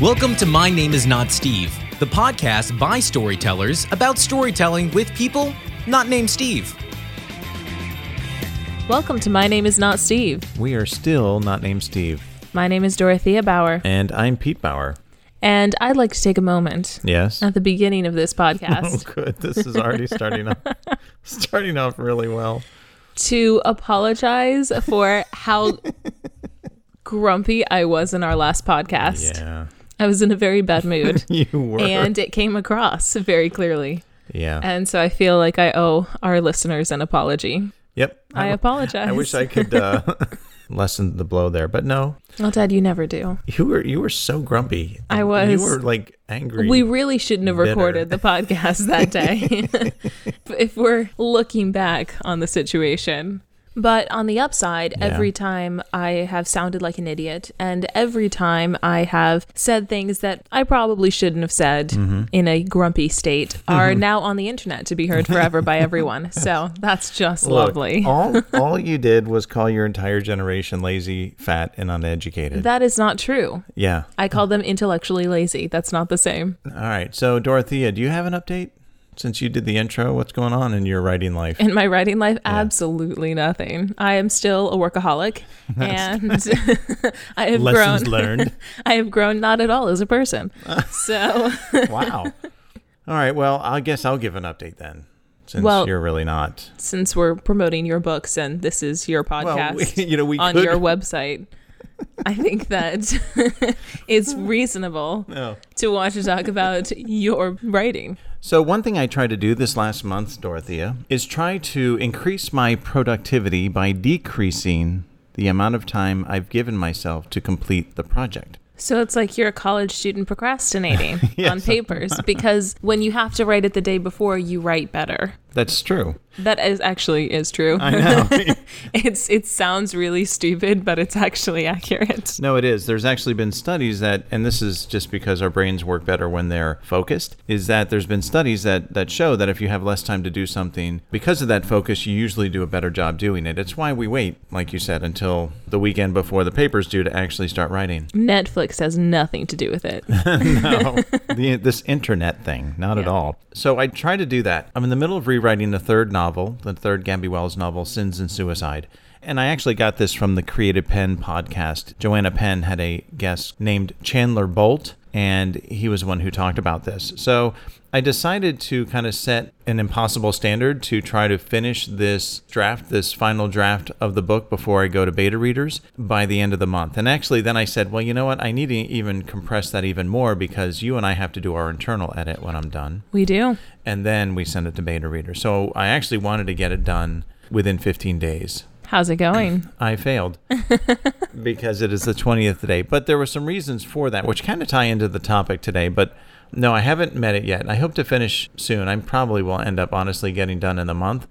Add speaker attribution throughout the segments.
Speaker 1: Welcome to My Name is Not Steve, the podcast by storytellers about storytelling with people not named Steve.
Speaker 2: Welcome to My Name is Not Steve.
Speaker 3: We are still not named Steve.
Speaker 2: My name is Dorothea Bauer,
Speaker 3: And I'm Pete Bauer.
Speaker 2: and I'd like to take a moment
Speaker 3: Yes.
Speaker 2: at the beginning of this podcast.
Speaker 3: Oh, good. This is already starting off starting off really well.
Speaker 2: to apologize for how grumpy I was in our last podcast.
Speaker 3: Yeah.
Speaker 2: I was in a very bad mood,
Speaker 3: You were.
Speaker 2: and it came across very clearly.
Speaker 3: yeah.
Speaker 2: And so I feel like I owe our listeners an apology.
Speaker 3: yep.
Speaker 2: I apologize.
Speaker 3: I wish I could uh, lessen the blow there, but no.
Speaker 2: Well, Dad, you never do.
Speaker 3: You were you were so grumpy.
Speaker 2: I was.
Speaker 3: You were like angry.
Speaker 2: We really shouldn't have
Speaker 3: bitter.
Speaker 2: recorded the podcast that day if we're looking back on the situation. But on the upside,
Speaker 3: Yeah.
Speaker 2: every time I have sounded like an idiot, and every time I have said things that I probably shouldn't have said
Speaker 3: Mm-hmm.
Speaker 2: in a grumpy state, are now on the internet to be heard forever by everyone. So that's just
Speaker 3: Look,
Speaker 2: lovely.
Speaker 3: all all you did was call your entire generation lazy, fat, and uneducated.
Speaker 2: That is not true.
Speaker 3: yeah.
Speaker 2: I call them intellectually lazy. That's not the same.
Speaker 3: All right. So Dorothea, do you have an update? Since you did the intro, what's going on in your writing life?
Speaker 2: In my writing life, absolutely nothing. I am still a workaholic, and I have
Speaker 3: Lessons
Speaker 2: grown.
Speaker 3: learned.
Speaker 2: I have grown not at all as a person. so,
Speaker 3: wow. All right. Well, I guess I'll give an update then, since
Speaker 2: Well-
Speaker 3: you're really not.
Speaker 2: since we're promoting your books and this is your
Speaker 3: Well,
Speaker 2: podcast
Speaker 3: we, you know, we
Speaker 2: on
Speaker 3: could.
Speaker 2: your website, I think that it's reasonable
Speaker 3: No.
Speaker 2: to watch to talk about your writing.
Speaker 3: So one thing I tried to do this last month, Dorothea, is try to increase my productivity by decreasing the amount of time I've given myself to complete the project.
Speaker 2: So it's like you're a college student procrastinating on papers because when you have to write it the day before, you write better.
Speaker 3: That's true.
Speaker 2: That is actually is true.
Speaker 3: I know.
Speaker 2: it's it sounds really stupid, but it's actually accurate.
Speaker 3: No, it is. There's actually been studies that, and this is just because our brains work better when they're focused, is that there's been studies that, that show that if you have less time to do something, because of that focus, you usually do a better job doing it. It's why we wait, like you said, until the weekend before the paper's due to actually start writing.
Speaker 2: Netflix has nothing to do with it.
Speaker 3: no, the, this internet thing, not at all. So I try to do that. I'm in the middle of rewriting the third novel, the third Gabby Wells novel, Sins and Suicide. And I actually got this from the Creative Penn podcast. Joanna Penn had a guest named Chandler Bolt, and he was the one who talked about this. So I decided to kind of set an impossible standard to try to finish this draft, this final draft of the book before I go to beta readers by the end of the month. And actually, then I said, well, you know what? I need to even compress that even more because you and I have to do our internal edit when I'm done.
Speaker 2: We do.
Speaker 3: And then we send it to beta readers. So I actually wanted to get it done within 15 days.
Speaker 2: How's it going?
Speaker 3: I failed because it is the 20th today. But there were some reasons for that, which kind of tie into the topic today. But no, I haven't met it yet. I hope to finish soon. I probably will end up honestly getting done in a month.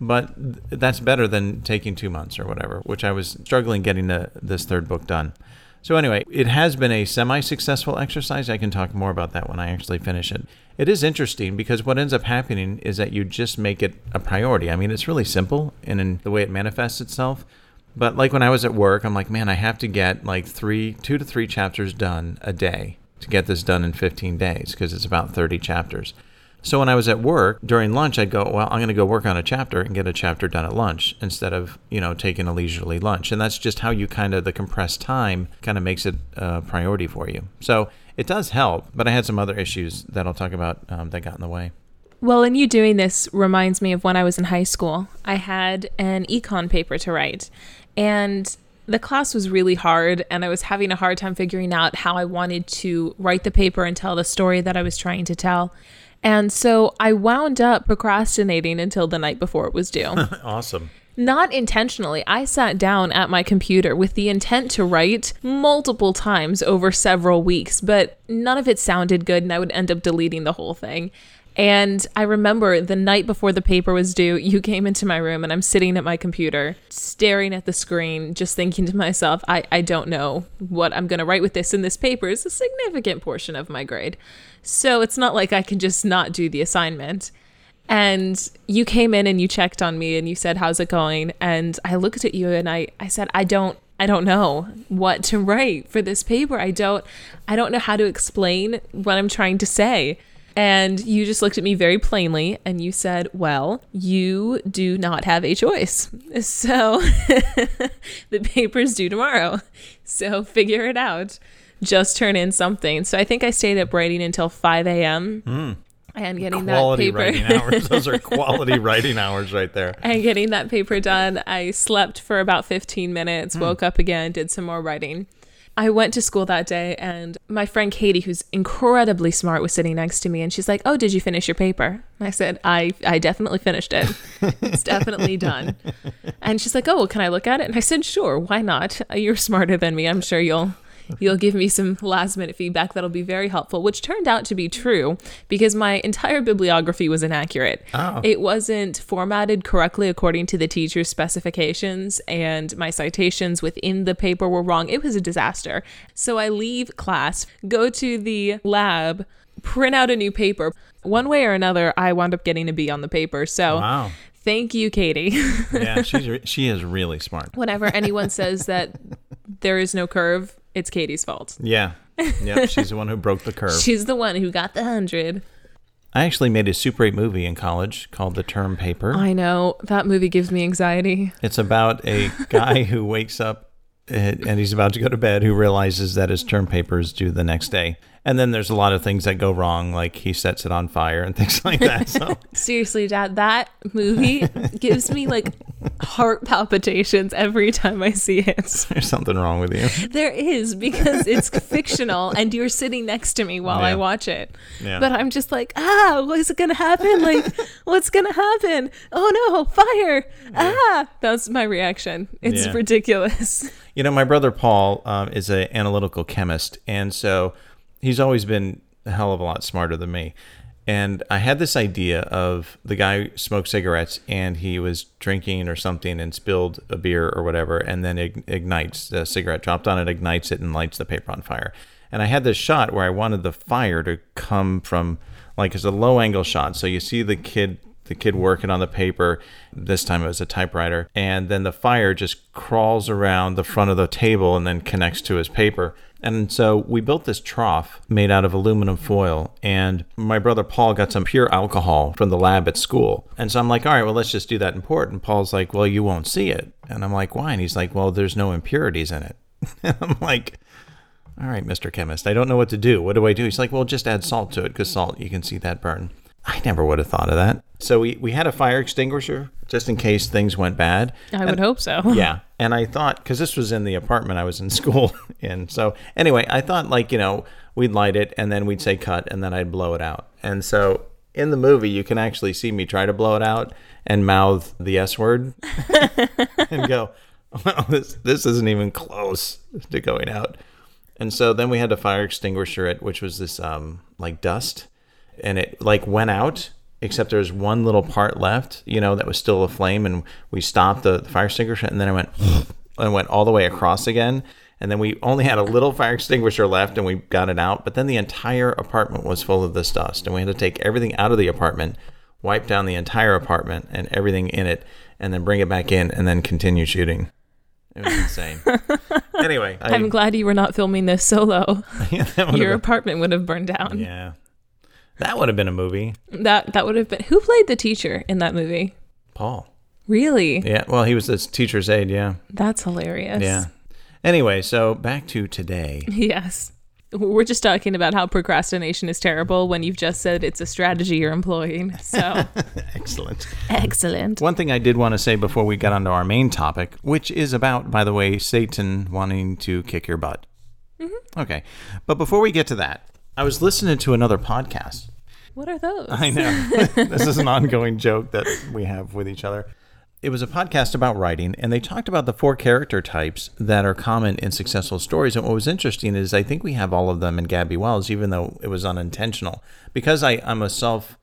Speaker 3: But th- that's better than taking two months or whatever, which I was struggling getting the, this third book done. So, anyway, it has been a semi successful exercise. I can talk more about that when I actually finish it. It is interesting because what ends up happening is that you just make it a priority. I mean, it's really simple in, in the way it manifests itself. But like when I was at work, I'm like, man, I have to get like three, two to three chapters done a day to get this done in 15 days because it's about 30 chapters. So when I was at work during lunch, I'd go, well, I'm going to go work on a chapter and get a chapter done at lunch instead of, you know, taking a leisurely lunch. And that's just how you kind of, the compressed time kind of makes it a priority for you. So it does help, but I had some other issues that I'll talk about um, that got in the way.
Speaker 2: Well, and you doing this reminds me of when I was in high school. I had an econ paper to write, and the class was really hard, and I was having a hard time figuring out how I wanted to write the paper and tell the story that I was trying to tell. And so I wound up procrastinating until the night before it was due.
Speaker 3: Awesome.
Speaker 2: Not intentionally. I sat down at my computer with the intent to write multiple times over several weeks, but none of it sounded good, and I would end up deleting the whole thing. And I remember the night before the paper was due, you came into my room and I'm sitting at my computer, staring at the screen, just thinking to myself, I, I don't know what I'm going to write with this. And this paper is a significant portion of my grade. So it's not like I can just not do the assignment. And you came in and you checked on me and you said, How's it going? And I looked at you and I, I said, I don't I don't know what to write for this paper. I don't I don't know how to explain what I'm trying to say. And you just looked at me very plainly and you said, Well, you do not have a choice. So the paper's due tomorrow. So figure it out. Just turn in something. So I think I stayed up writing until 5 a.m. Hmm. And getting
Speaker 3: Quality
Speaker 2: that
Speaker 3: writing
Speaker 2: paper.
Speaker 3: hours. Those are quality writing hours right there.
Speaker 2: and getting that paper done. I slept for about 15 minutes, hmm. woke up again, did some more writing. I went to school that day, and my friend Katie, who's incredibly smart, was sitting next to me, and she's like, "Oh, did you finish your paper?" and I said, "I I definitely finished it. it's definitely done." And she's like, "Oh, well, can I look at it?" And I said, "Sure, why not? You're smarter than me. I'm sure you'll." You'll give me some last minute feedback that'll be very helpful, which turned out to be true because my entire bibliography was inaccurate.
Speaker 3: Oh.
Speaker 2: It wasn't formatted correctly according to the teacher's specifications, and my citations within the paper were wrong. It was a disaster. So I leave class, go to the lab, print out a new paper. One way or another, I wound up getting a B on the paper. So
Speaker 3: Wow.
Speaker 2: thank you, Katie.
Speaker 3: Yeah, she's re- she is really smart.
Speaker 2: Whenever anyone says that there is no curve, it's Katie's fault.
Speaker 3: Yeah. Yep, she's the one who broke the curve.
Speaker 2: She's the one who got the hundred.
Speaker 3: I actually made a Super 8 movie in college called The Term Paper.
Speaker 2: I know that movie gives me anxiety.
Speaker 3: It's about a guy who wakes up and and he's about to go to bed who realizes that his term paper is due the next day. And then there's a lot of things that go wrong, like he sets it on fire and things like that. So
Speaker 2: Seriously, Dad, that movie gives me like heart palpitations every time I see it.
Speaker 3: there's something wrong with you.
Speaker 2: There is because it's fictional and you're sitting next to me while I watch it.
Speaker 3: Yeah.
Speaker 2: But I'm just like, ah, what's gonna happen? Like, what's gonna happen? Oh no, fire! Ah, that's my reaction. It's
Speaker 3: Yeah.
Speaker 2: ridiculous.
Speaker 3: You know, my brother Paul um, is an analytical chemist, and so he's always been a hell of a lot smarter than me. And I had this idea of the guy smoked cigarettes and he was drinking or something and spilled a beer or whatever, and then ignites the cigarette, dropped on it, ignites it, and lights the paper on fire. And I had this shot where I wanted the fire to come from like it's a low angle shot, so you see the kid the kid working on the paper. This time it was a typewriter. And then the fire just crawls around the front of the table and then connects to his paper. And so we built this trough made out of aluminum foil. And my brother Paul got some pure alcohol from the lab at school. And so I'm like, all right, well, let's just do that in port. And Paul's like, well, you won't see it. And I'm like, why? And he's like, well, there's no impurities in it. And I'm like, all right, Mr. Chemist, I don't know what to do. What do I do? He's like, well, just add salt to it because salt, you can see that burn. I never would have thought of that. So we, we had a fire extinguisher just in case things went bad.
Speaker 2: I would hope so.
Speaker 3: Yeah. And I thought, because this was in the apartment I was in school in. So anyway, I thought, like, you know, we'd light it and then we'd say cut and then I'd blow it out. And so in the movie, you can actually see me try to blow it out and mouth the S word and go, well, this, this isn't even close to going out. And so then we had to fire extinguisher it, which was this um, like dust, and it like went out. Except there was one little part left, you know, that was still aflame, and we stopped the, the fire extinguisher, and then it went and went all the way across again. And then we only had a little fire extinguisher left, and we got it out. But then the entire apartment was full of this dust, and we had to take everything out of the apartment, wipe down the entire apartment and everything in it, and then bring it back in, and then continue shooting. It was insane. anyway, I,
Speaker 2: I'm glad you were not filming this solo.
Speaker 3: yeah,
Speaker 2: Your
Speaker 3: been-
Speaker 2: apartment would have burned down.
Speaker 3: yeah. That would have been a movie.
Speaker 2: That that would have been who played the teacher in that movie?
Speaker 3: Paul.
Speaker 2: Really?
Speaker 3: Yeah. Well, he was this teacher's aide. Yeah.
Speaker 2: That's hilarious.
Speaker 3: Yeah. Anyway, so back to today.
Speaker 2: Yes. We're just talking about how procrastination is terrible when you've just said it's a strategy you're employing. So
Speaker 3: Excellent.
Speaker 2: excellent.
Speaker 3: One thing I did want to say before we get onto our main topic, which is about, by the way, Satan wanting to kick your butt. Mm-hmm. Okay. But before we get to that, I was listening to another podcast.
Speaker 2: What are those?
Speaker 3: I know. this is an ongoing joke that we have with each other. It was a podcast about writing, and they talked about the four character types that are common in successful stories. And what was interesting is I think we have all of them in Gabby Wells, even though it was unintentional. Because I, I'm a self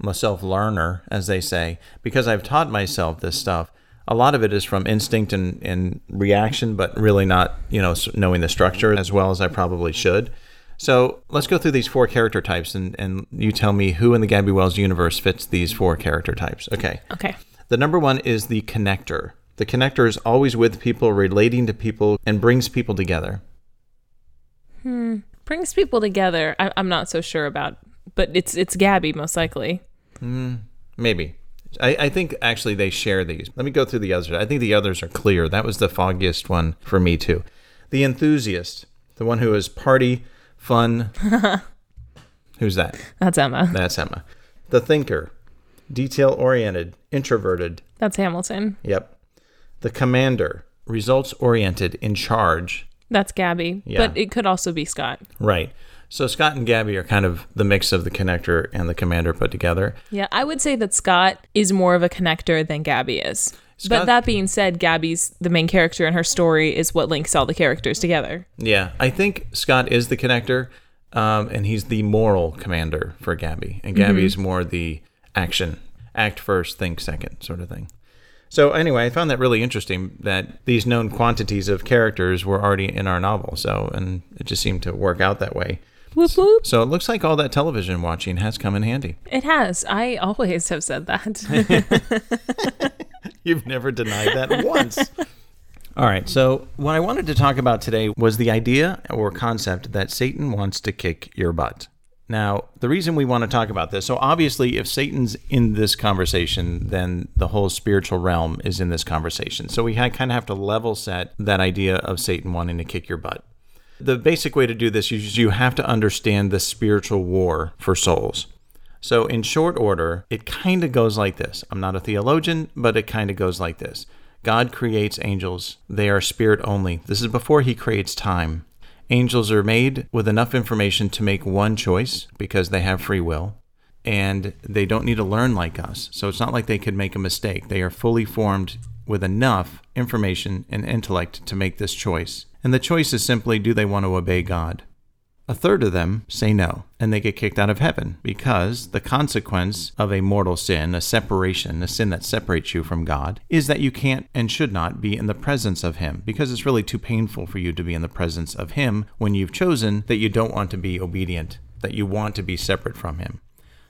Speaker 3: I'm a self learner, as they say, because I've taught myself this stuff. A lot of it is from instinct and, and reaction, but really not, you know, knowing the structure as well as I probably should. So let's go through these four character types, and, and you tell me who in the Gabby Wells universe fits these four character types. Okay.
Speaker 2: Okay.
Speaker 3: The number one is the connector. The connector is always with people, relating to people, and brings people together. Hmm.
Speaker 2: Brings people together. I, I'm not so sure about, but it's it's Gabby most likely. Hmm.
Speaker 3: Maybe. I, I think actually they share these. Let me go through the others. I think the others are clear. That was the foggiest one for me, too. The enthusiast, the one who is party, fun. Who's that?
Speaker 2: That's Emma.
Speaker 3: That's Emma. The thinker, detail oriented, introverted.
Speaker 2: That's Hamilton.
Speaker 3: Yep. The commander, results oriented, in charge.
Speaker 2: That's Gabby.
Speaker 3: Yeah.
Speaker 2: But it could also be Scott.
Speaker 3: Right. So Scott and Gabby are kind of the mix of the connector and the commander put together.
Speaker 2: Yeah, I would say that Scott is more of a connector than Gabby is.
Speaker 3: Scott-
Speaker 2: but that being said, Gabby's the main character and her story is what links all the characters together.
Speaker 3: Yeah, I think Scott is the connector, um, and he's the moral commander for Gabby, and Gabby is more the action, act first, think second, sort of thing. So anyway, I found that really interesting that these known quantities of characters were already in our novel. So, and it just seemed to work out that way.
Speaker 2: Whoop whoop.
Speaker 3: So it looks like all that television watching has come in handy.
Speaker 2: It has. I always have said that.
Speaker 3: You've never denied that once. All right. So, what I wanted to talk about today was the idea or concept that Satan wants to kick your butt. Now, the reason we want to talk about this so, obviously, if Satan's in this conversation, then the whole spiritual realm is in this conversation. So, we kind of have to level set that idea of Satan wanting to kick your butt. The basic way to do this is you have to understand the spiritual war for souls. So, in short order, it kind of goes like this. I'm not a theologian, but it kind of goes like this God creates angels, they are spirit only. This is before he creates time. Angels are made with enough information to make one choice because they have free will, and they don't need to learn like us. So, it's not like they could make a mistake. They are fully formed with enough information and intellect to make this choice. And the choice is simply do they want to obey God? A third of them say no, and they get kicked out of heaven because the consequence of a mortal sin, a separation, a sin that separates you from God, is that you can't and should not be in the presence of Him because it's really too painful for you to be in the presence of Him when you've chosen that you don't want to be obedient, that you want to be separate from Him.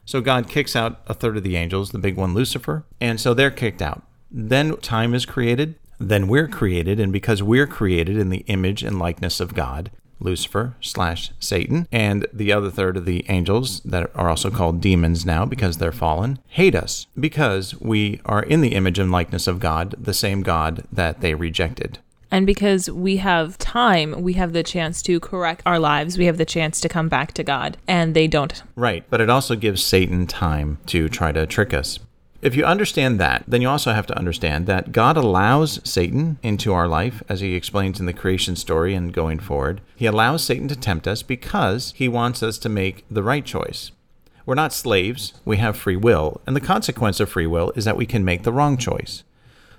Speaker 3: So God kicks out a third of the angels, the big one, Lucifer, and so they're kicked out. Then time is created, then we're created, and because we're created in the image and likeness of God, Lucifer slash Satan, and the other third of the angels that are also called demons now because they're fallen, hate us because we are in the image and likeness of God, the same God that they rejected.
Speaker 2: and because we have time, we have the chance to correct our lives. We have the chance to come back to God, and they don't.
Speaker 3: Right, but it also gives Satan time to try to trick us. If you understand that, then you also have to understand that God allows Satan into our life, as he explains in the creation story and going forward. He allows Satan to tempt us because he wants us to make the right choice. We're not slaves, we have free will, and the consequence of free will is that we can make the wrong choice.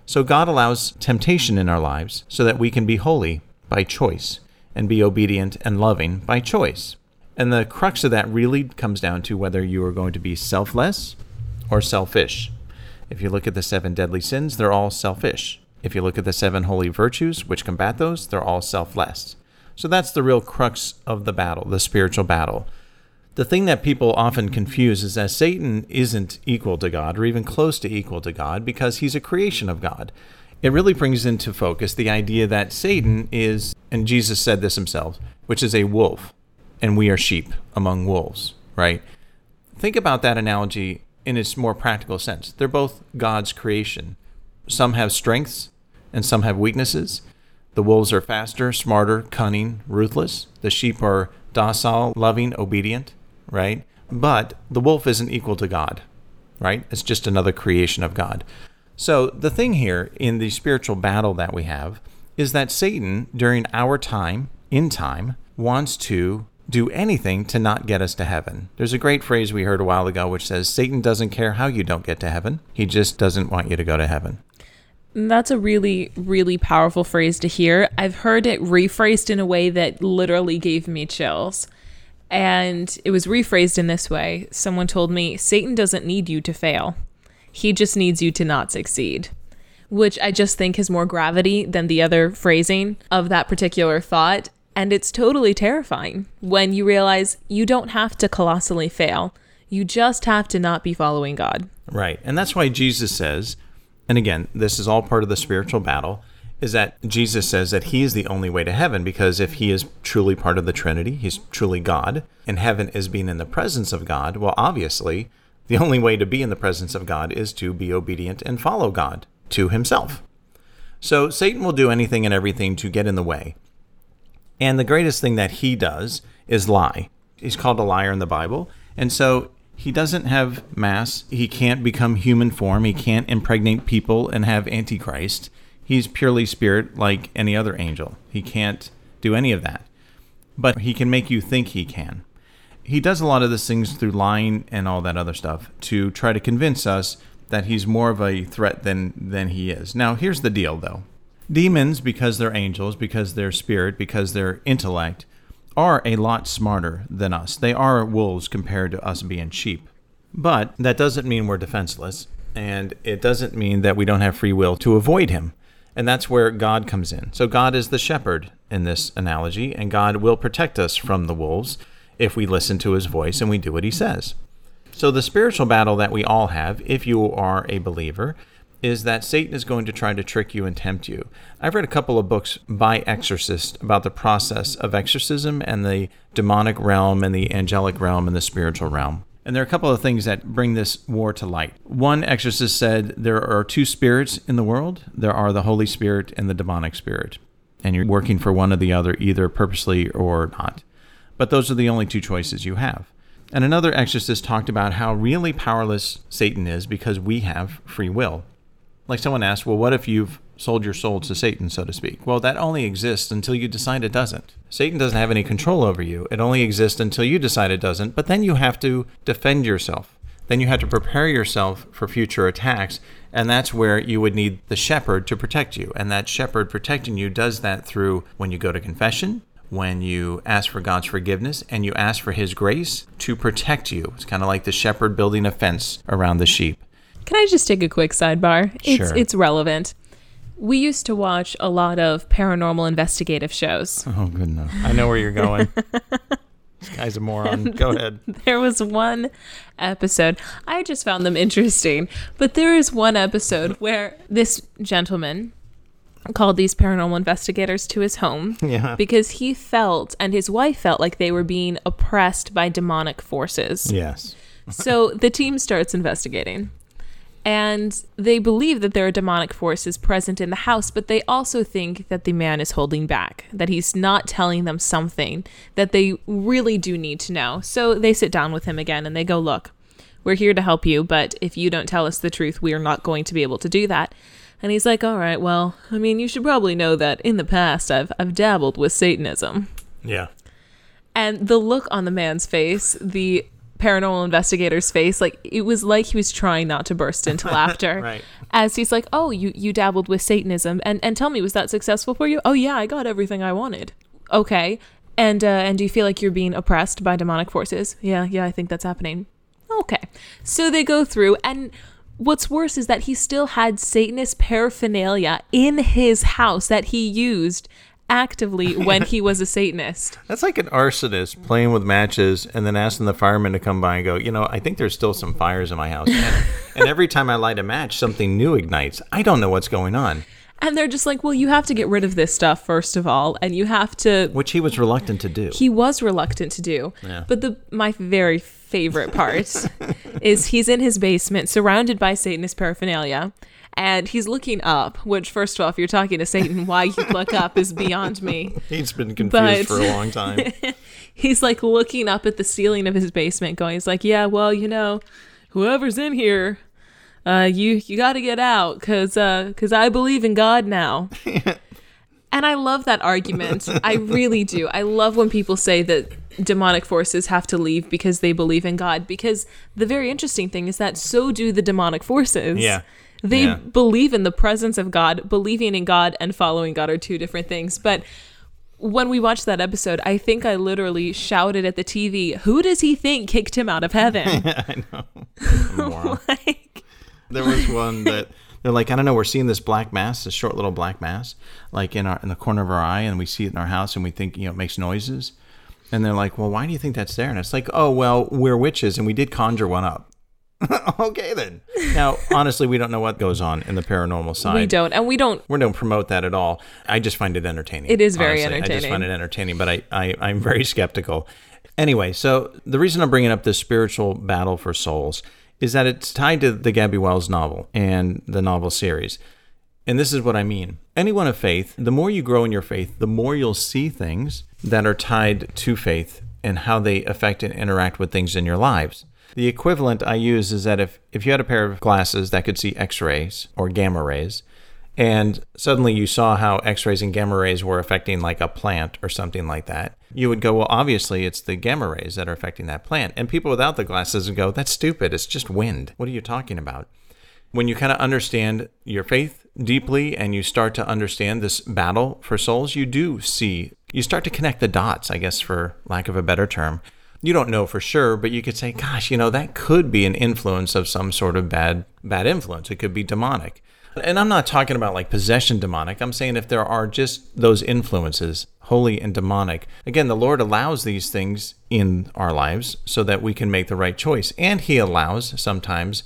Speaker 3: So God allows temptation in our lives so that we can be holy by choice and be obedient and loving by choice. And the crux of that really comes down to whether you are going to be selfless or selfish. If you look at the seven deadly sins, they're all selfish. If you look at the seven holy virtues, which combat those, they're all selfless. So that's the real crux of the battle, the spiritual battle. The thing that people often confuse is that Satan isn't equal to God or even close to equal to God because he's a creation of God. It really brings into focus the idea that Satan is, and Jesus said this himself, which is a wolf, and we are sheep among wolves, right? Think about that analogy in its more practical sense. They're both God's creation. Some have strengths and some have weaknesses. The wolves are faster, smarter, cunning, ruthless. The sheep are docile, loving, obedient, right? But the wolf isn't equal to God, right? It's just another creation of God. So the thing here in the spiritual battle that we have is that Satan, during our time, in time, wants to do anything to not get us to heaven. There's a great phrase we heard a while ago which says, Satan doesn't care how you don't get to heaven, he just doesn't want you to go to heaven.
Speaker 2: That's a really, really powerful phrase to hear. I've heard it rephrased in a way that literally gave me chills. And it was rephrased in this way Someone told me, Satan doesn't need you to fail, he just needs you to not succeed. Which I just think has more gravity than the other phrasing of that particular thought. And it's totally terrifying when you realize you don't have to colossally fail. You just have to not be following God.
Speaker 3: Right. And that's why Jesus says and again, this is all part of the spiritual battle, is that Jesus says that he is the only way to heaven because if he is truly part of the Trinity, he's truly God, and heaven is being in the presence of God, well, obviously, the only way to be in the presence of God is to be obedient and follow God to himself. So Satan will do anything and everything to get in the way. And the greatest thing that he does is lie. He's called a liar in the Bible. And so he doesn't have mass. He can't become human form. He can't impregnate people and have Antichrist. He's purely spirit like any other angel. He can't do any of that. But he can make you think he can. He does a lot of these things through lying and all that other stuff to try to convince us that he's more of a threat than than he is. Now, here's the deal though. Demons because they're angels, because they're spirit, because they're intellect, are a lot smarter than us. They are wolves compared to us being sheep. But that doesn't mean we're defenseless, and it doesn't mean that we don't have free will to avoid him. And that's where God comes in. So God is the shepherd in this analogy, and God will protect us from the wolves if we listen to his voice and we do what he says. So the spiritual battle that we all have, if you are a believer, is that Satan is going to try to trick you and tempt you. I've read a couple of books by exorcists about the process of exorcism and the demonic realm and the angelic realm and the spiritual realm. And there are a couple of things that bring this war to light. One exorcist said there are two spirits in the world there are the Holy Spirit and the demonic spirit. And you're working for one or the other, either purposely or not. But those are the only two choices you have. And another exorcist talked about how really powerless Satan is because we have free will. Like someone asked, well, what if you've sold your soul to Satan, so to speak? Well, that only exists until you decide it doesn't. Satan doesn't have any control over you. It only exists until you decide it doesn't, but then you have to defend yourself. Then you have to prepare yourself for future attacks, and that's where you would need the shepherd to protect you. And that shepherd protecting you does that through when you go to confession, when you ask for God's forgiveness and you ask for His grace to protect you. It's kind of like the shepherd building a fence around the sheep.
Speaker 2: Can I just take a quick sidebar? It's
Speaker 3: Sure.
Speaker 2: it's relevant. We used to watch a lot of paranormal investigative shows.
Speaker 3: Oh, good enough. I know where you're going. this guy's a moron. Go ahead.
Speaker 2: There was one episode, I just found them interesting, but there is one episode where this gentleman called these paranormal investigators to his home
Speaker 3: Yeah.
Speaker 2: because he felt and his wife felt like they were being oppressed by demonic forces.
Speaker 3: Yes.
Speaker 2: So the team starts investigating. And they believe that there are demonic forces present in the house, but they also think that the man is holding back, that he's not telling them something that they really do need to know. So they sit down with him again and they go, Look, we're here to help you, but if you don't tell us the truth, we are not going to be able to do that. And he's like, All right, well, I mean, you should probably know that in the past I've, I've dabbled with Satanism.
Speaker 3: Yeah.
Speaker 2: And the look on the man's face, the paranormal investigator's face, like it was like he was trying not to burst into laughter.
Speaker 3: Right.
Speaker 2: As he's like, "Oh, you you dabbled with Satanism, and and tell me, was that successful for you? Oh yeah, I got everything I wanted. Okay, and uh, and do you feel like you're being oppressed by demonic forces? Yeah, yeah, I think that's happening. Okay, so they go through, and what's worse is that he still had Satanist paraphernalia in his house that he used actively when he was a Satanist.
Speaker 3: That's like an arsonist playing with matches and then asking the firemen to come by and go, you know, I think there's still some fires in my house. And, and every time I light a match, something new ignites. I don't know what's going on,
Speaker 2: And they're just like, well, you have to get rid of this stuff first of all, and you have to.
Speaker 3: which he was reluctant to do.
Speaker 2: He was reluctant to do. But the my very favorite part is he's in his basement, surrounded by Satanist paraphernalia, and he's looking up. Which, first of all, if you're talking to Satan, why you look up is beyond me.
Speaker 3: He's been confused
Speaker 2: But-
Speaker 3: for a long time.
Speaker 2: He's like looking up at the ceiling of his basement, going, "He's like, yeah, well, you know, whoever's in here." Uh, you you got to get out because because I believe in God now. And I love that argument. I really do. I love when people say that demonic forces have to leave because they believe in God. Because the very interesting thing is that so do the demonic forces.
Speaker 3: Yeah.
Speaker 2: They
Speaker 3: Yeah.
Speaker 2: believe in the presence of God. Believing in God and following God are two different things. But when we watched that episode, I think I literally shouted at the TV, Who does he think kicked him out of heaven?
Speaker 3: Moron.
Speaker 2: like,
Speaker 3: There was one that they're like, I don't know, we're seeing this black mass, this short little black mass, like in our in the corner of our eye, and we see it in our house, and we think, you know, it makes noises. And they're like, Well, why do you think that's there? And it's like, Oh, well, we're witches, and we did conjure one up. okay then. Now, honestly, we don't know what goes on in the paranormal side.
Speaker 2: We don't, and we don't.
Speaker 3: We don't promote that at all. I just find it entertaining.
Speaker 2: It is very
Speaker 3: honestly. I just find it entertaining, but I, I, I'm very skeptical. Anyway, so the reason I'm bringing up this spiritual battle for souls is that it's tied to the Gabby Wells novel and the novel series. And this is what I mean. Anyone of faith, the more you grow in your faith, the more you'll see things that are tied to faith and how they affect and interact with things in your lives. The equivalent I use is that if, if you had a pair of glasses that could see X rays or gamma rays, and suddenly you saw how X rays and gamma rays were affecting like a plant or something like that, you would go, well, obviously it's the gamma rays that are affecting that plant. And people without the glasses would go, that's stupid. It's just wind. What are you talking about? When you kind of understand your faith deeply and you start to understand this battle for souls, you do see, you start to connect the dots, I guess, for lack of a better term. You don't know for sure, but you could say, gosh, you know, that could be an influence of some sort of bad, bad influence. It could be demonic. And I'm not talking about like possession demonic. I'm saying if there are just those influences, holy and demonic. Again, the Lord allows these things in our lives so that we can make the right choice. And He allows sometimes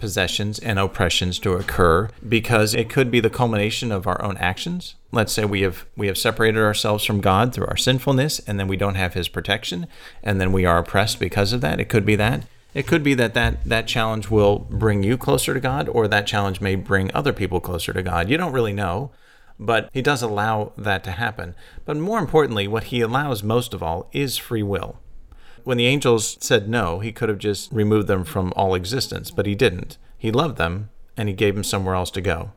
Speaker 3: possessions and oppressions to occur because it could be the culmination of our own actions. Let's say we have we have separated ourselves from God through our sinfulness and then we don't have his protection and then we are oppressed because of that. It could be that. It could be that that, that challenge will bring you closer to God or that challenge may bring other people closer to God. You don't really know, but he does allow that to happen. But more importantly, what he allows most of all is free will. When the angels said no, he could have just removed them from all existence, but he didn't. He loved them and he gave them somewhere else to go.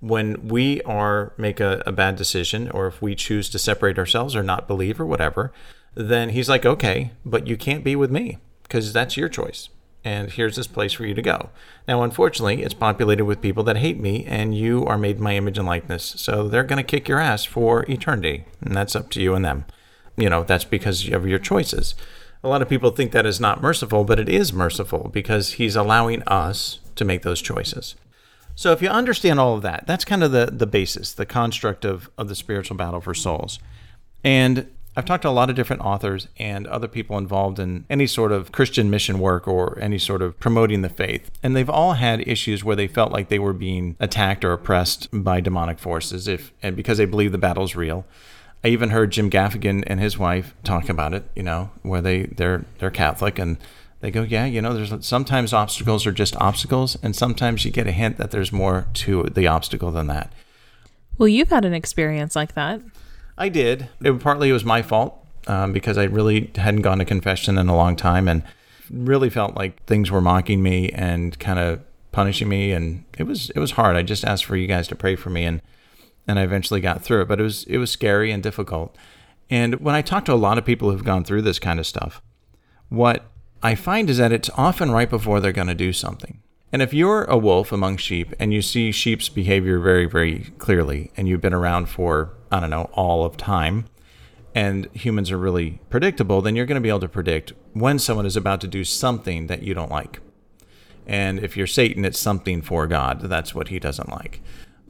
Speaker 3: When we are make a, a bad decision or if we choose to separate ourselves or not believe or whatever, then he's like, "Okay, but you can't be with me because that's your choice." and here's this place for you to go. Now, unfortunately, it's populated with people that hate me, and you are made my image and likeness. So they're going to kick your ass for eternity, and that's up to you and them. You know, that's because of your choices. A lot of people think that is not merciful, but it is merciful because he's allowing us to make those choices. So if you understand all of that, that's kind of the, the basis, the construct of, of the spiritual battle for souls. And I've talked to a lot of different authors and other people involved in any sort of Christian mission work or any sort of promoting the faith. And they've all had issues where they felt like they were being attacked or oppressed by demonic forces if and because they believe the battle's real. I even heard Jim Gaffigan and his wife talk about it, you know, where they they're they're Catholic and they go, yeah, you know, there's sometimes obstacles are just obstacles, and sometimes you get a hint that there's more to the obstacle than that.
Speaker 2: Well, you've had an experience like that.
Speaker 3: I did. It, partly it was my fault um, because I really hadn't gone to confession in a long time and really felt like things were mocking me and kind of punishing me, and it was it was hard. I just asked for you guys to pray for me, and and I eventually got through it. But it was it was scary and difficult. And when I talk to a lot of people who've gone through this kind of stuff, what I find is that it's often right before they're going to do something. And if you're a wolf among sheep and you see sheep's behavior very, very clearly, and you've been around for, I don't know, all of time, and humans are really predictable, then you're going to be able to predict when someone is about to do something that you don't like. And if you're Satan, it's something for God. That's what he doesn't like.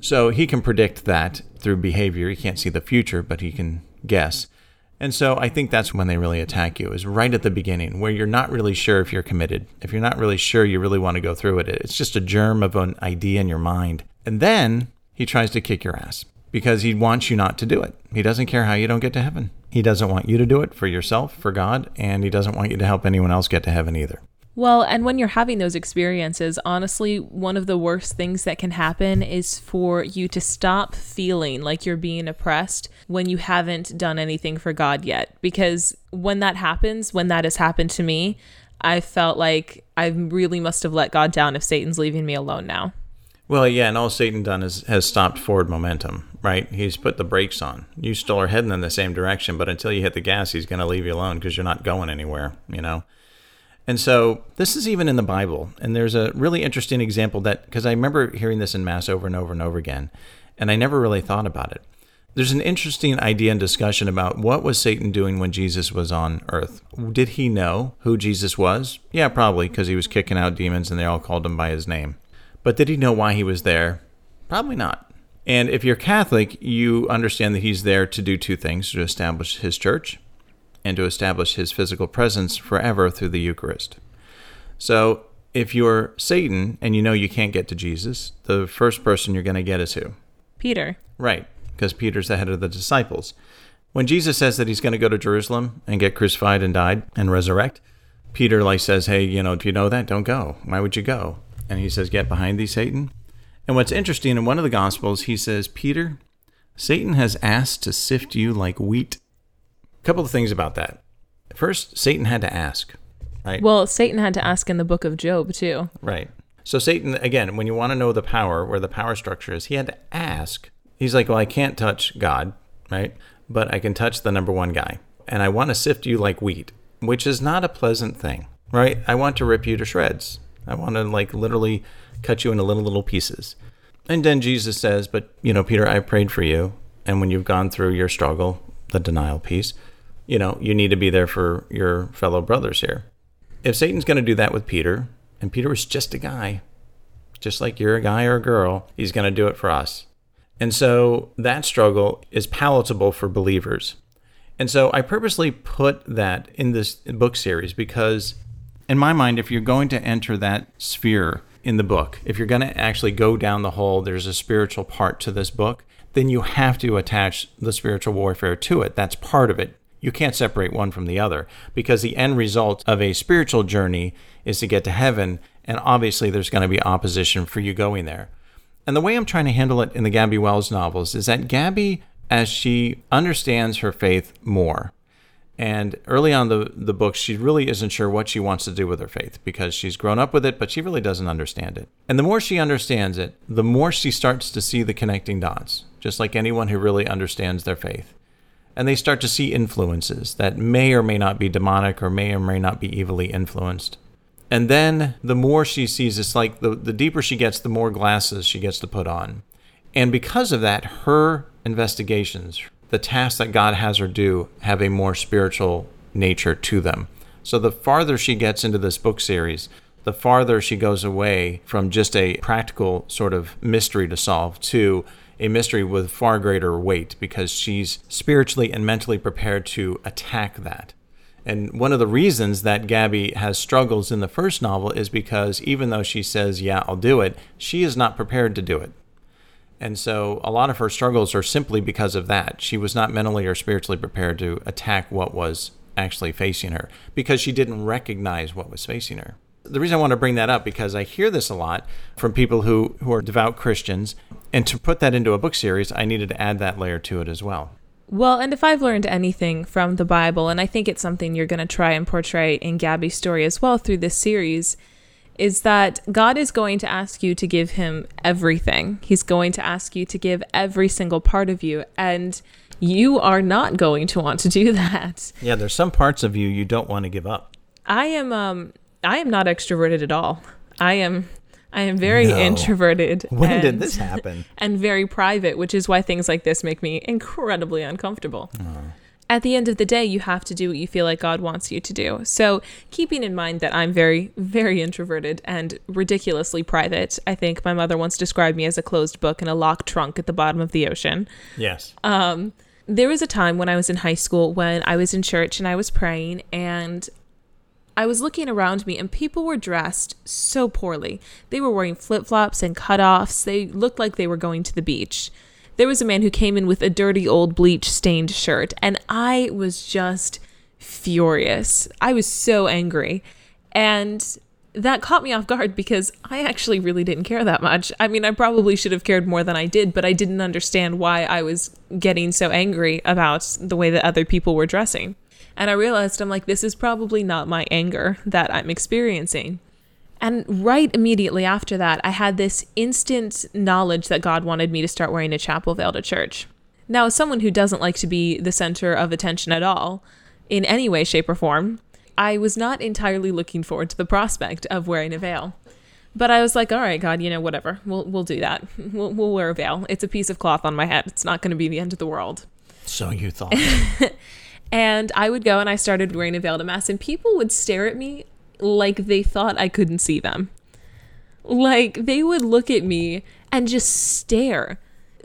Speaker 3: So he can predict that through behavior. He can't see the future, but he can guess. And so I think that's when they really attack you, is right at the beginning, where you're not really sure if you're committed. If you're not really sure you really want to go through it, it's just a germ of an idea in your mind. And then he tries to kick your ass because he wants you not to do it. He doesn't care how you don't get to heaven. He doesn't want you to do it for yourself, for God, and he doesn't want you to help anyone else get to heaven either.
Speaker 2: Well, and when you're having those experiences, honestly, one of the worst things that can happen is for you to stop feeling like you're being oppressed when you haven't done anything for God yet. Because when that happens, when that has happened to me, I felt like I really must have let God down if Satan's leaving me alone now.
Speaker 3: Well, yeah, and all Satan done is has stopped forward momentum, right? He's put the brakes on. You still are heading in the same direction, but until you hit the gas, he's going to leave you alone because you're not going anywhere, you know? And so this is even in the Bible. And there's a really interesting example that, because I remember hearing this in Mass over and over and over again, and I never really thought about it. There's an interesting idea and discussion about what was Satan doing when Jesus was on earth. Did he know who Jesus was? Yeah, probably, because he was kicking out demons and they all called him by his name. But did he know why he was there? Probably not. And if you're Catholic, you understand that he's there to do two things to establish his church and to establish his physical presence forever through the Eucharist. So if you're Satan and you know you can't get to Jesus, the first person you're going to get is who?
Speaker 2: Peter.
Speaker 3: Right, because Peter's the head of the disciples. When Jesus says that he's going to go to Jerusalem and get crucified and died and resurrect, Peter like says, "Hey, you know, if you know that, don't go. Why would you go?" And he says, "Get behind thee, Satan." And what's interesting in one of the gospels, he says, "Peter, Satan has asked to sift you like wheat." A couple of things about that. First, Satan had to ask, right?
Speaker 2: Well, Satan had to ask in the book of Job, too.
Speaker 3: Right. So Satan, again, when you want to know the power, where the power structure is, he had to ask. He's like, well, I can't touch God, right? But I can touch the number one guy. And I want to sift you like wheat, which is not a pleasant thing, right? I want to rip you to shreds. I want to, like, literally cut you into little, little pieces. And then Jesus says, but, you know, Peter, I prayed for you. And when you've gone through your struggle, the denial piece, you know, you need to be there for your fellow brothers here. If Satan's going to do that with Peter, and Peter was just a guy, just like you're a guy or a girl, he's going to do it for us. And so that struggle is palatable for believers. And so I purposely put that in this book series because, in my mind, if you're going to enter that sphere in the book, if you're going to actually go down the hole, there's a spiritual part to this book, then you have to attach the spiritual warfare to it. That's part of it. You can't separate one from the other because the end result of a spiritual journey is to get to heaven. And obviously, there's going to be opposition for you going there. And the way I'm trying to handle it in the Gabby Wells novels is that Gabby, as she understands her faith more, and early on the the book, she really isn't sure what she wants to do with her faith because she's grown up with it, but she really doesn't understand it. And the more she understands it, the more she starts to see the connecting dots, just like anyone who really understands their faith and they start to see influences that may or may not be demonic or may or may not be evilly influenced. And then the more she sees, it's like the, the deeper she gets, the more glasses she gets to put on. And because of that, her investigations, the tasks that God has her do, have a more spiritual nature to them. So the farther she gets into this book series, the farther she goes away from just a practical sort of mystery to solve to a mystery with far greater weight because she's spiritually and mentally prepared to attack that. And one of the reasons that Gabby has struggles in the first novel is because even though she says, Yeah, I'll do it, she is not prepared to do it. And so a lot of her struggles are simply because of that. She was not mentally or spiritually prepared to attack what was actually facing her because she didn't recognize what was facing her. The reason I want to bring that up because I hear this a lot from people who, who are devout Christians. And to put that into a book series, I needed to add that layer to it as well.
Speaker 2: Well, and if I've learned anything from the Bible, and I think it's something you're going to try and portray in Gabby's story as well through this series, is that God is going to ask you to give him everything. He's going to ask you to give every single part of you. And you are not going to want to do that.
Speaker 3: Yeah, there's some parts of you you don't want to give up.
Speaker 2: I am um I am not extroverted at all. I am I am very no. introverted.
Speaker 3: When and, did this happen?
Speaker 2: And very private, which is why things like this make me incredibly uncomfortable. Oh. At the end of the day, you have to do what you feel like God wants you to do. So, keeping in mind that I'm very, very introverted and ridiculously private, I think my mother once described me as a closed book in a locked trunk at the bottom of the ocean.
Speaker 3: Yes.
Speaker 2: Um, there was a time when I was in high school when I was in church and I was praying, and I was looking around me and people were dressed so poorly. They were wearing flip flops and cutoffs. They looked like they were going to the beach. There was a man who came in with a dirty old bleach stained shirt, and I was just furious. I was so angry. And that caught me off guard because I actually really didn't care that much. I mean, I probably should have cared more than I did, but I didn't understand why I was getting so angry about the way that other people were dressing. And I realized I'm like, this is probably not my anger that I'm experiencing. And right immediately after that, I had this instant knowledge that God wanted me to start wearing a chapel veil to church. Now, as someone who doesn't like to be the center of attention at all, in any way, shape, or form, I was not entirely looking forward to the prospect of wearing a veil. But I was like, all right, God, you know, whatever. We'll, we'll do that. We'll, we'll wear a veil. It's a piece of cloth on my head. It's not going to be the end of the world.
Speaker 3: So you thought.
Speaker 2: And I would go and I started wearing a veil to mass, and people would stare at me like they thought I couldn't see them. Like they would look at me and just stare,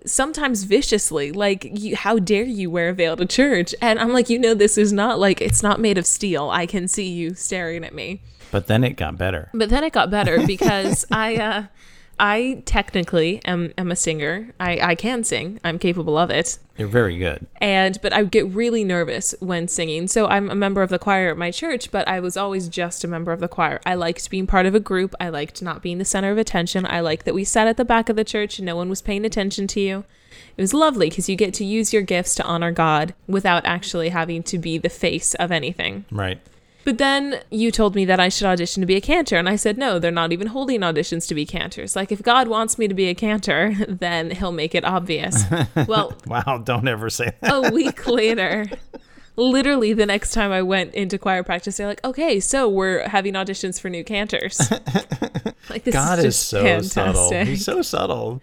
Speaker 2: sometimes viciously, like, how dare you wear a veil to church? And I'm like, you know, this is not like, it's not made of steel. I can see you staring at me.
Speaker 3: But then it got better.
Speaker 2: But then it got better because I uh I technically am, am a singer. I, I can sing. I'm capable of it.
Speaker 3: You're very good.
Speaker 2: And but I get really nervous when singing. So I'm a member of the choir at my church, but I was always just a member of the choir. I liked being part of a group. I liked not being the center of attention. I liked that we sat at the back of the church and no one was paying attention to you. It was lovely because you get to use your gifts to honor God without actually having to be the face of anything.
Speaker 3: Right.
Speaker 2: But then you told me that I should audition to be a cantor, and I said, no, they're not even holding auditions to be cantors. Like, if God wants me to be a cantor, then he'll make it obvious. Well,
Speaker 3: Wow, don't ever say that.
Speaker 2: a week later, literally the next time I went into choir practice, they're like, okay, so we're having auditions for new cantors. like, this
Speaker 3: God
Speaker 2: is,
Speaker 3: is so
Speaker 2: fantastic.
Speaker 3: subtle. He's so subtle.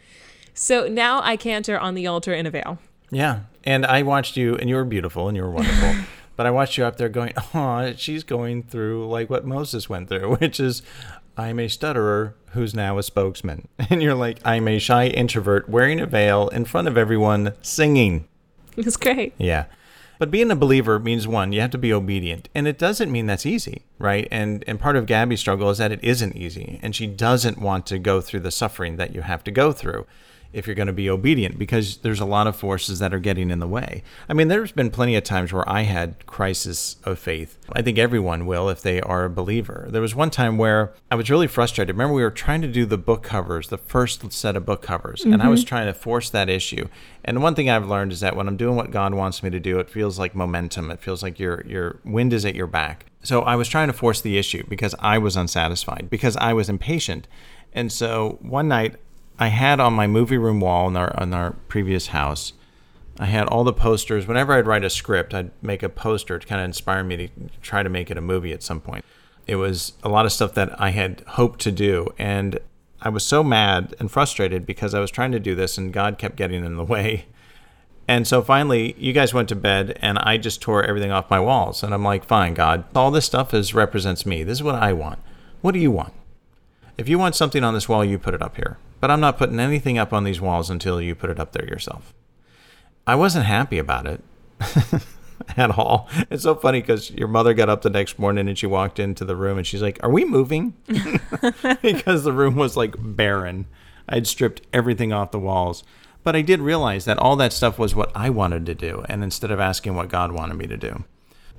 Speaker 2: So now I cantor on the altar in a veil.
Speaker 3: Yeah. And I watched you, and you were beautiful and you were wonderful. But I watched you up there going, oh, she's going through like what Moses went through, which is, I'm a stutterer who's now a spokesman. And you're like, I'm a shy introvert wearing a veil in front of everyone singing.
Speaker 2: It's great.
Speaker 3: Yeah. But being a believer means one, you have to be obedient. And it doesn't mean that's easy, right? And and part of Gabby's struggle is that it isn't easy. And she doesn't want to go through the suffering that you have to go through if you're going to be obedient because there's a lot of forces that are getting in the way. I mean, there's been plenty of times where I had crisis of faith. I think everyone will if they are a believer. There was one time where I was really frustrated. Remember we were trying to do the book covers, the first set of book covers, and I was mm-hmm. trying to force that issue. And one thing I've learned is that when I'm doing what God wants me to do, it feels like momentum. It feels like your your wind is at your back. So I was trying to force the issue because I was unsatisfied, because I was impatient. And so one night I had on my movie room wall in our in our previous house, I had all the posters. Whenever I'd write a script, I'd make a poster to kind of inspire me to try to make it a movie at some point. It was a lot of stuff that I had hoped to do, and I was so mad and frustrated because I was trying to do this, and God kept getting in the way. And so finally, you guys went to bed, and I just tore everything off my walls. And I'm like, fine, God, all this stuff is represents me. This is what I want. What do you want? If you want something on this wall, you put it up here. But I'm not putting anything up on these walls until you put it up there yourself. I wasn't happy about it at all. It's so funny because your mother got up the next morning and she walked into the room and she's like, Are we moving? because the room was like barren. I'd stripped everything off the walls. But I did realize that all that stuff was what I wanted to do. And instead of asking what God wanted me to do,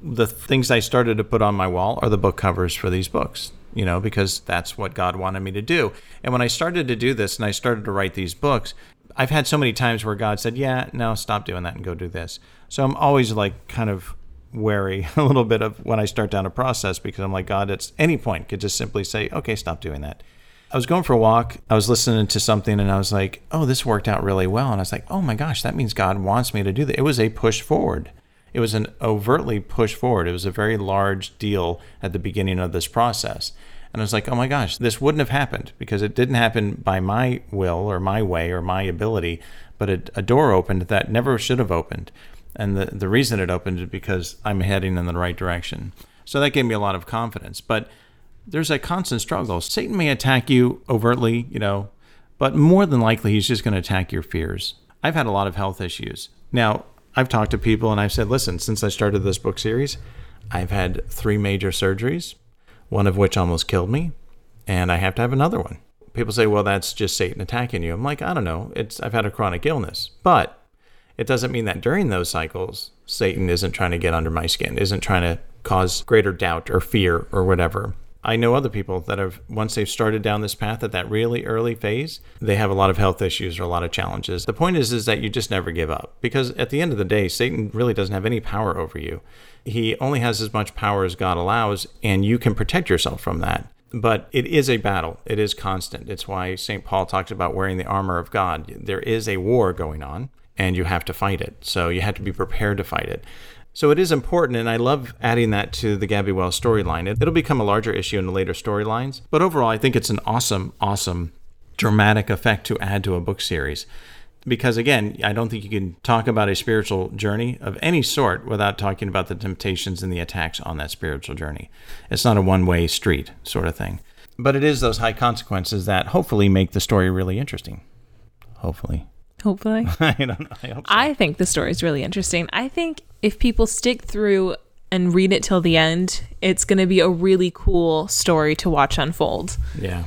Speaker 3: the things I started to put on my wall are the book covers for these books, you know, because that's what God wanted me to do. And when I started to do this and I started to write these books, I've had so many times where God said, Yeah, no, stop doing that and go do this. So I'm always like kind of wary a little bit of when I start down a process because I'm like, God, at any point could just simply say, Okay, stop doing that. I was going for a walk. I was listening to something and I was like, oh, this worked out really well. And I was like, oh my gosh, that means God wants me to do that. It was a push forward. It was an overtly push forward. It was a very large deal at the beginning of this process. And I was like, oh my gosh, this wouldn't have happened because it didn't happen by my will or my way or my ability, but a, a door opened that never should have opened. And the, the reason it opened is because I'm heading in the right direction. So that gave me a lot of confidence. But there's a constant struggle. Satan may attack you overtly, you know, but more than likely he's just going to attack your fears. I've had a lot of health issues. Now, I've talked to people and I've said, listen, since I started this book series, I've had three major surgeries, one of which almost killed me, and I have to have another one. People say, well, that's just Satan attacking you. I'm like, I don't know. It's I've had a chronic illness, but it doesn't mean that during those cycles, Satan isn't trying to get under my skin, isn't trying to cause greater doubt or fear or whatever. I know other people that have, once they've started down this path at that really early phase, they have a lot of health issues or a lot of challenges. The point is, is that you just never give up because at the end of the day, Satan really doesn't have any power over you. He only has as much power as God allows, and you can protect yourself from that. But it is a battle. It is constant. It's why St. Paul talks about wearing the armor of God. There is a war going on, and you have to fight it. So you have to be prepared to fight it. So it is important, and I love adding that to the Gabby Wells storyline. It, will become a larger issue in the later storylines, but overall, I think it's an awesome, awesome, dramatic effect to add to a book series. Because again, I don't think you can talk about a spiritual journey of any sort without talking about the temptations and the attacks on that spiritual journey. It's not a one way street sort of thing. But it is those high consequences that hopefully make the story really interesting. Hopefully.
Speaker 2: Hopefully.
Speaker 3: I don't know. I hope so.
Speaker 2: I think the story is really interesting. I think if people stick through and read it till the end, it's going to be a really cool story to watch unfold.
Speaker 3: Yeah.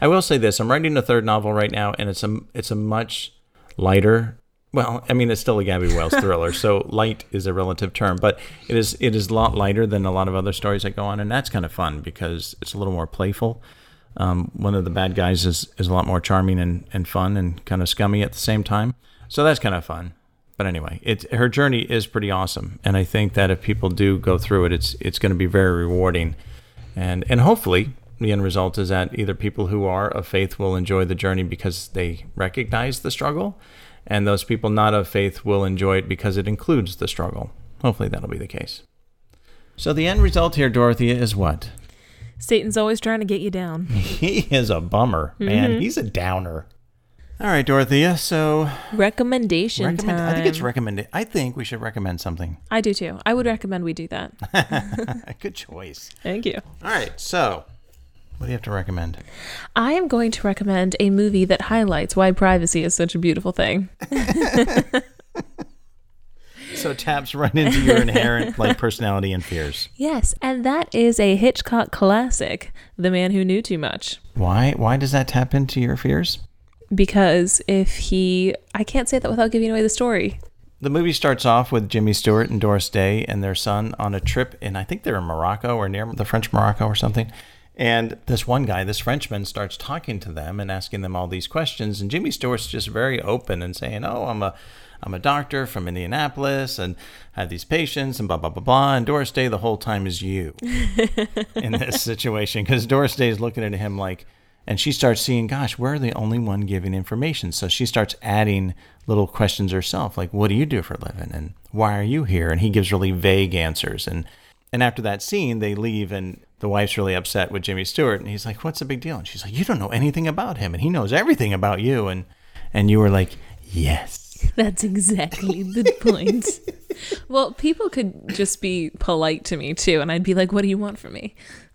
Speaker 3: I will say this: I'm writing a third novel right now, and it's a it's a much lighter. Well, I mean, it's still a Gabby Wells thriller, so light is a relative term, but it is it is a lot lighter than a lot of other stories that go on, and that's kind of fun because it's a little more playful. Um, one of the bad guys is is a lot more charming and, and fun and kind of scummy at the same time, so that's kind of fun. But anyway, it her journey is pretty awesome, and I think that if people do go through it, it's it's going to be very rewarding, and and hopefully the end result is that either people who are of faith will enjoy the journey because they recognize the struggle, and those people not of faith will enjoy it because it includes the struggle. Hopefully, that'll be the case. So, the end result here, Dorothea, is what?
Speaker 2: Satan's always trying to get you down.
Speaker 3: He is a bummer, man. Mm-hmm. He's a downer. All right, Dorothea. So,
Speaker 2: Recommendation
Speaker 3: recommend,
Speaker 2: time.
Speaker 3: I think it's recommended. I think we should recommend something.
Speaker 2: I do too. I would recommend we do that.
Speaker 3: Good choice.
Speaker 2: Thank you.
Speaker 3: All right. So, what do you have to recommend?
Speaker 2: I am going to recommend a movie that highlights why privacy is such a beautiful thing.
Speaker 3: So, taps right into your inherent like personality and fears.
Speaker 2: Yes, and that is a Hitchcock classic, The Man Who Knew Too Much.
Speaker 3: Why? Why does that tap into your fears?
Speaker 2: Because if he, I can't say that without giving away the story.
Speaker 3: The movie starts off with Jimmy Stewart and Doris Day and their son on a trip in, I think they're in Morocco or near the French Morocco or something. And this one guy, this Frenchman, starts talking to them and asking them all these questions. And Jimmy Stewart's just very open and saying, "Oh, I'm a, I'm a doctor from Indianapolis and I have these patients and blah blah blah blah." And Doris Day the whole time is you in this situation because Doris Day is looking at him like, and she starts seeing, gosh, we're the only one giving information. So she starts adding little questions herself, like, what do you do for a living? And why are you here? And he gives really vague answers. And and after that scene, they leave and the wife's really upset with Jimmy Stewart. And he's like, what's the big deal? And she's like, you don't know anything about him. And he knows everything about you. And and you were like, yes.
Speaker 2: That's exactly the point. well, people could just be polite to me too, and I'd be like, "What do you want from me?"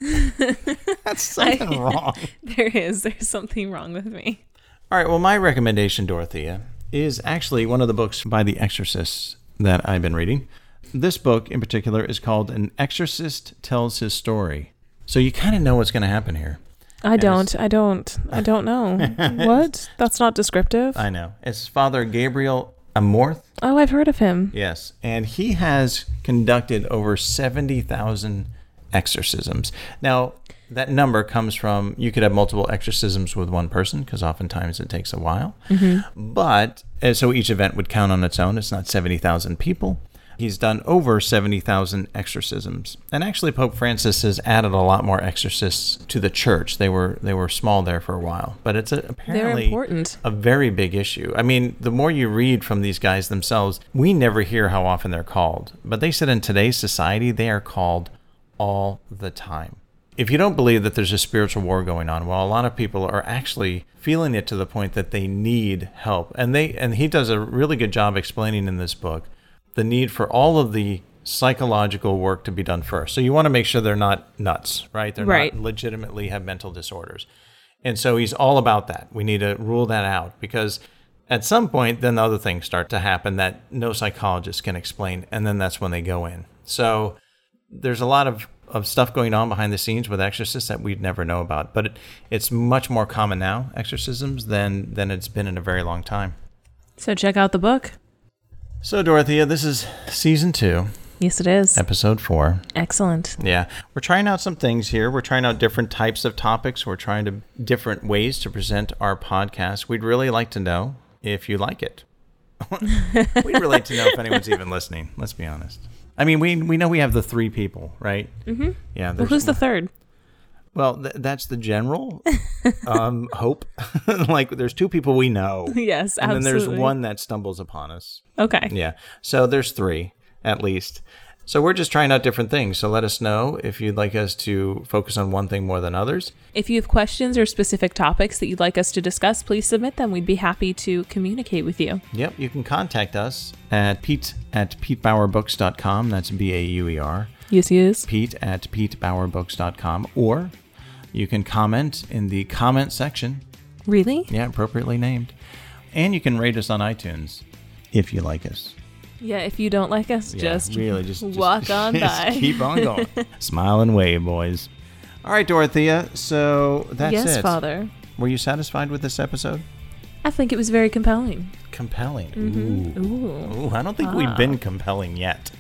Speaker 3: That's something wrong.
Speaker 2: There is. There's something wrong with me.
Speaker 3: All right. Well, my recommendation, Dorothea, is actually one of the books by The Exorcist that I've been reading. This book in particular is called An Exorcist Tells His Story. So you kind of know what's going to happen here.
Speaker 2: I don't. I don't. I don't know. what? That's not descriptive.
Speaker 3: I know. It's Father Gabriel Amorth.
Speaker 2: oh, I've heard of him.
Speaker 3: Yes. And he has conducted over 70,000 exorcisms. Now, that number comes from you could have multiple exorcisms with one person because oftentimes it takes a while. Mm-hmm. But uh, so each event would count on its own. It's not 70,000 people. He's done over 70,000 exorcisms. And actually Pope Francis has added a lot more exorcists to the church. They were they were small there for a while, but it's a, apparently
Speaker 2: important.
Speaker 3: a very big issue. I mean, the more you read from these guys themselves, we never hear how often they're called. But they said in today's society, they are called all the time. If you don't believe that there's a spiritual war going on, well, a lot of people are actually feeling it to the point that they need help. And they and he does a really good job explaining in this book the need for all of the psychological work to be done first. So you want to make sure they're not nuts, right? They're
Speaker 2: Right.
Speaker 3: not legitimately have mental disorders. And so he's all about that. We need to rule that out because at some point, then other things start to happen that no psychologist can explain. And then that's when they go in. So there's a lot of, of stuff going on behind the scenes with exorcists that we'd never know about. But it, it's much more common now, exorcisms, than, than it's been in a very long time.
Speaker 2: So check out the book.
Speaker 3: So, Dorothea, this is season two,
Speaker 2: Yes, it is.
Speaker 3: episode four.
Speaker 2: Excellent.
Speaker 3: Yeah, we're trying out some things here. We're trying out different types of topics. We're trying to different ways to present our podcast. We'd really like to know if you like it. We'd really like to know if anyone's even listening. Let's be honest. I mean, we we know we have the three people, right? Mm-hmm. Yeah.
Speaker 2: Well, who's the third?
Speaker 3: Well, th- that's the general um, hope. like, there's two people we know,
Speaker 2: Yes, absolutely.
Speaker 3: and then there's one that stumbles upon us.
Speaker 2: Okay.
Speaker 3: Yeah. So there's three at least. So we're just trying out different things. So let us know if you'd like us to focus on one thing more than others.
Speaker 2: If you have questions or specific topics that you'd like us to discuss, please submit them. We'd be happy to communicate with you.
Speaker 3: Yep, you can contact us at pete at petebauerbooks.com. That's B A U E R.
Speaker 2: Yes, yes.
Speaker 3: Pete at petebauerbooks.com. Or you can comment in the comment section.
Speaker 2: Really?
Speaker 3: Yeah, appropriately named. And you can rate us on iTunes if you like us.
Speaker 2: Yeah, if you don't like us,
Speaker 3: Yeah,
Speaker 2: just
Speaker 3: really just just-
Speaker 2: walk on
Speaker 3: just
Speaker 2: by.
Speaker 3: Keep on going. Smile and wave, boys. All right, Dorothea. So that's
Speaker 2: yes,
Speaker 3: it.
Speaker 2: Father.
Speaker 3: Were you satisfied with this episode?
Speaker 2: I think it was very compelling.
Speaker 3: Compelling.
Speaker 2: Mm-hmm.
Speaker 3: Ooh.
Speaker 2: Ooh.
Speaker 3: Ooh, I don't think we've been compelling yet.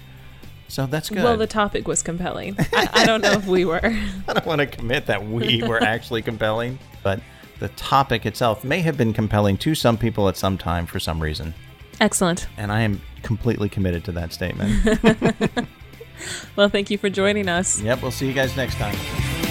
Speaker 3: So that's good.
Speaker 2: Well, the topic was compelling. I, I don't know if we were.
Speaker 3: I don't want to commit that we were actually compelling, but the topic itself may have been compelling to some people at some time for some reason.
Speaker 2: Excellent.
Speaker 3: And I am completely committed to that statement.
Speaker 2: Well, thank you for joining us.
Speaker 3: yep, we'll see you guys next time.